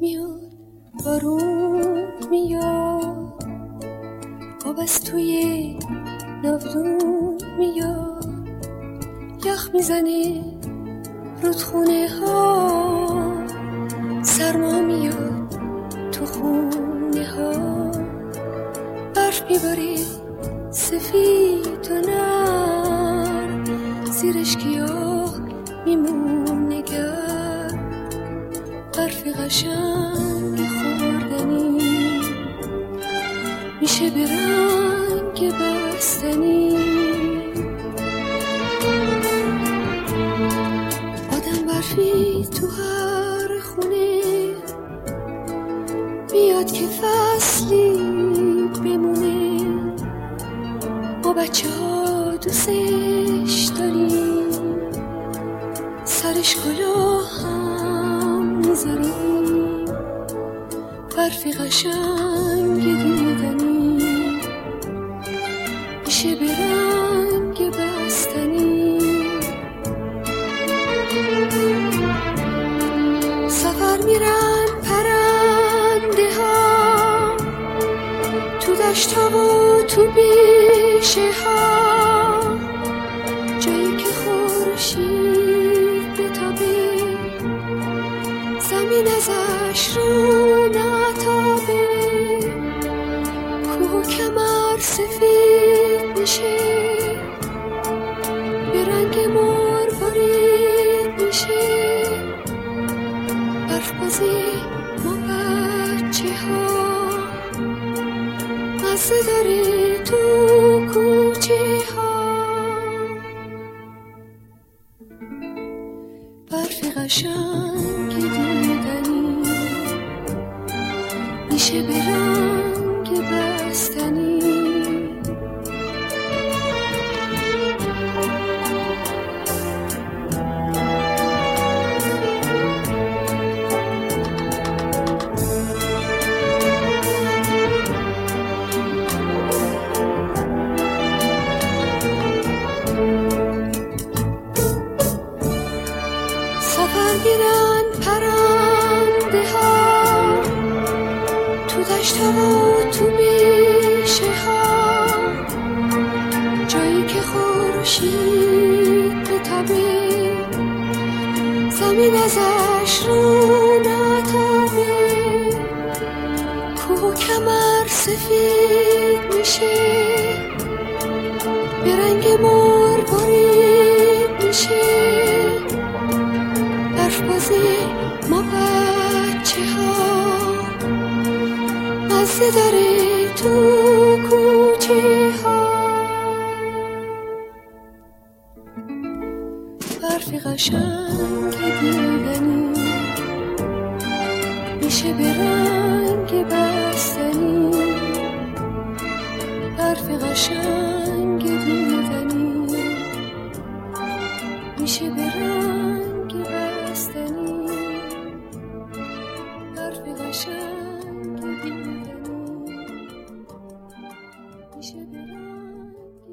میاد بارون میاد. آب از توی ناودون میاد. یخ می‌زنه رودخونه ها. سرما میاد تو خونه ها. برف میباره سفید. قشنگ خوردنی. میشه به رنگ بستنی. آدم برفی تو هر خونه. میاد که فصلی بمونه. ما بچه ها دوستش داریم. سرش گلا هم می‌ذاریم برفی قشنگ دیدنی میشه به رنگ بستنی. سفر میرن پرنده ها. تو دشت و تو بیشه ها. ازش رو نتابه کوه کمر سفید میشه. به رنگ مروارید میشه. برف بازی ما بچه ها. مزه داره تو کوچه ها. برف قشنگ میشه به رنگ بستنی. سفر دشت و تو بیشه ها جایی که خورشید بتابه زمین ازش رو نتابه کوه کمر سفید میشه به رنگ مروارید میشه. برف بازی ما بچه ها مزه داره تو کوچه ها. برفی قشنگ دیدنی میشه به رنگ بستنی. برفی قشنگ دیدنی میشه به